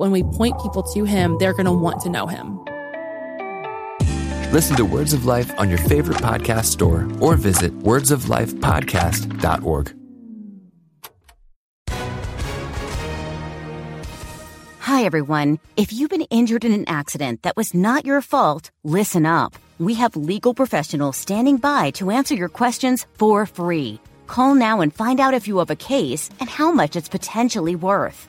When we point people to him, they're going to want to know him. Listen to Words of Life on your favorite podcast store or visit wordsoflifepodcast.org. Hi, everyone. If you've been injured in an accident that was not your fault, listen up. We have legal professionals standing by to answer your questions for free. Call now and find out if you have a case and how much it's potentially worth.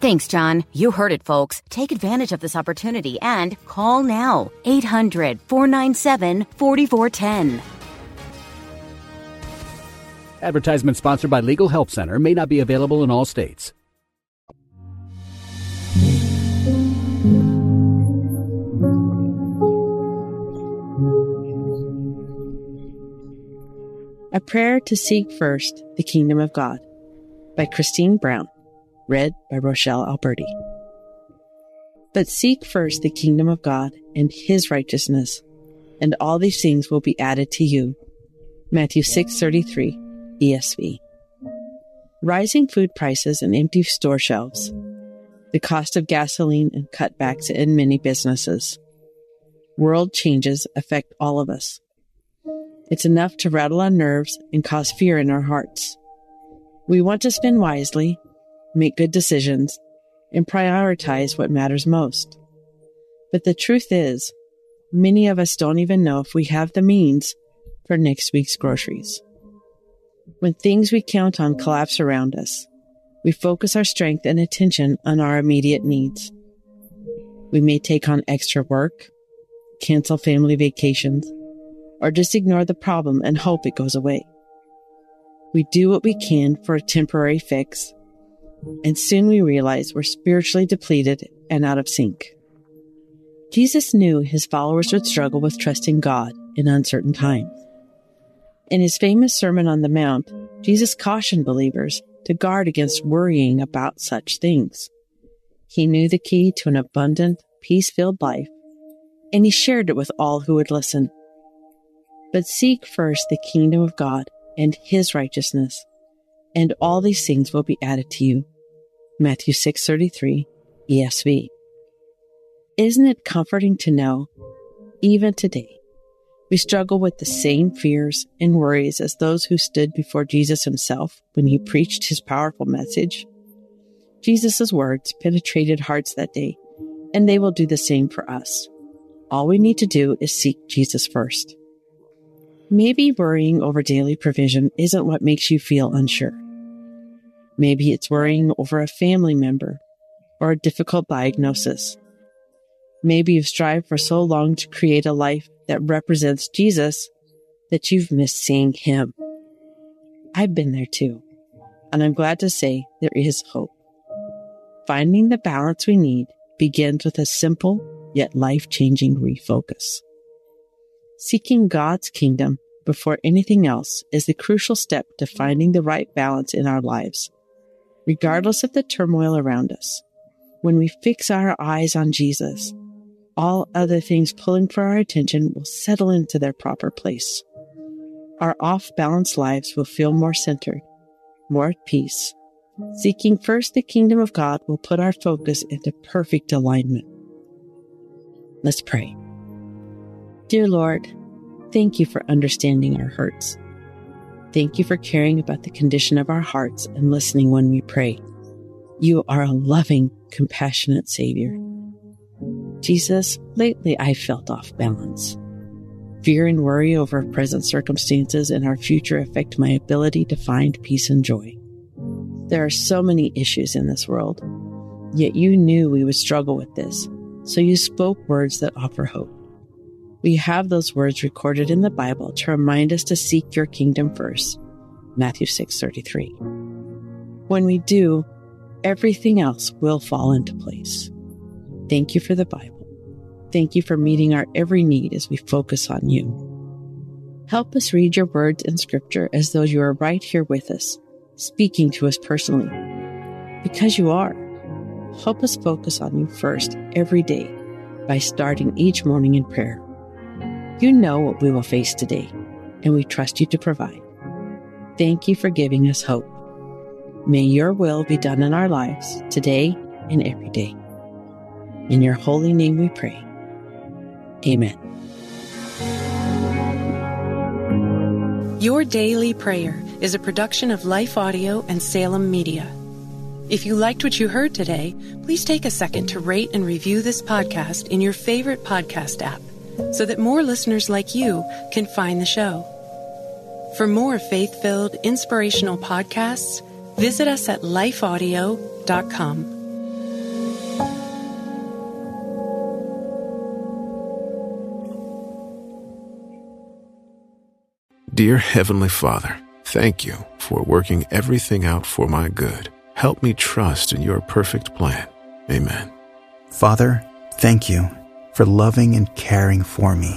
Thanks, John. You heard it, folks. Take advantage of this opportunity and call now. 800 497 4410. Advertisement sponsored by Legal Help Center may not be available in all states. A Prayer to Seek First the Kingdom of God by Kristine Brown, read by Rochelle Alberti. But seek first the kingdom of God and his righteousness, and all these things will be added to you. Matthew 6:33 ESV. Rising food prices and empty store shelves, the cost of gasoline and cutbacks in many businesses. World changes affect all of us. It's enough to rattle our nerves and cause fear in our hearts. We want to spend wisely, make good decisions, and prioritize what matters most. But the truth is, many of us don't even know if we have the means for next week's groceries. When things we count on collapse around us, we focus our strength and attention on our immediate needs. We may take on extra work, cancel family vacations, or just ignore the problem and hope it goes away. We do what we can for a temporary fix, and soon we realize we're spiritually depleted and out of sync. Jesus knew his followers would struggle with trusting God in uncertain times. In his famous Sermon on the Mount, Jesus cautioned believers to guard against worrying about such things. He knew the key to an abundant, peace filled life, and he shared it with all who would listen. But seek first the kingdom of God and his righteousness, and all these things will be added to you. Matthew 6:33 ESV. Isn't it comforting to know even today we struggle with the same fears and worries as those who stood before Jesus himself when he preached his powerful message? Jesus' words penetrated hearts that day, and they will do the same for us. All we need to do is seek Jesus first. Maybe worrying over daily provision isn't what makes you feel unsure. Maybe it's worrying over a family member or a difficult diagnosis. Maybe you've strived for so long to create a life that represents Jesus that you've missed seeing him. I've been there too, and I'm glad to say there is hope. Finding the balance we need begins with a simple yet life changing refocus. Seeking God's kingdom before anything else is the crucial step to finding the right balance in our lives, regardless of the turmoil around us. When we fix our eyes on Jesus, all other things pulling for our attention will settle into their proper place. Our off balance lives will feel more centered, more at peace. Seeking first the kingdom of God will put our focus into perfect alignment. Let's pray. Dear Lord, thank you for understanding our hurts. Thank you for caring about the condition of our hearts and listening when we pray. You are a loving, compassionate Savior. Jesus, lately I felt off balance. Fear and worry over present circumstances and our future affect my ability to find peace and joy. There are so many issues in this world, yet you knew we would struggle with this, so you spoke words that offer hope. We have those words recorded in the Bible to remind us to seek your kingdom first. Matthew 6:33. When we do, everything else will fall into place. Thank you for the Bible. Thank you for meeting our every need as we focus on you. Help us read your words in scripture as though you are right here with us, speaking to us personally. Because you are. Help us focus on you first every day by starting each morning in prayer. You know what we will face today, and we trust you to provide. Thank you for giving us hope. May your will be done in our lives today and every day. In your holy name we pray. Amen. Your Daily Prayer is a production of Life Audio and Salem Media. If you liked what you heard today, please take a second to rate and review this podcast in your favorite podcast app so that more listeners like you can find the show. For more faith filled, inspirational podcasts, visit us at lifeaudio.com. Dear Heavenly Father, thank you for working everything out for my good. Help me trust in your perfect plan. Amen. Father, thank you for loving and caring for me.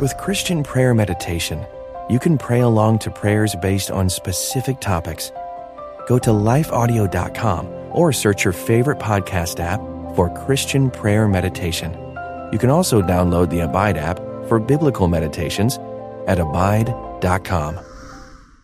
With Christian prayer meditation, you can pray along to prayers based on specific topics. Go to lifeaudio.com or search your favorite podcast app for Christian prayer meditation. You can also download the Abide app for biblical meditations at abide.com.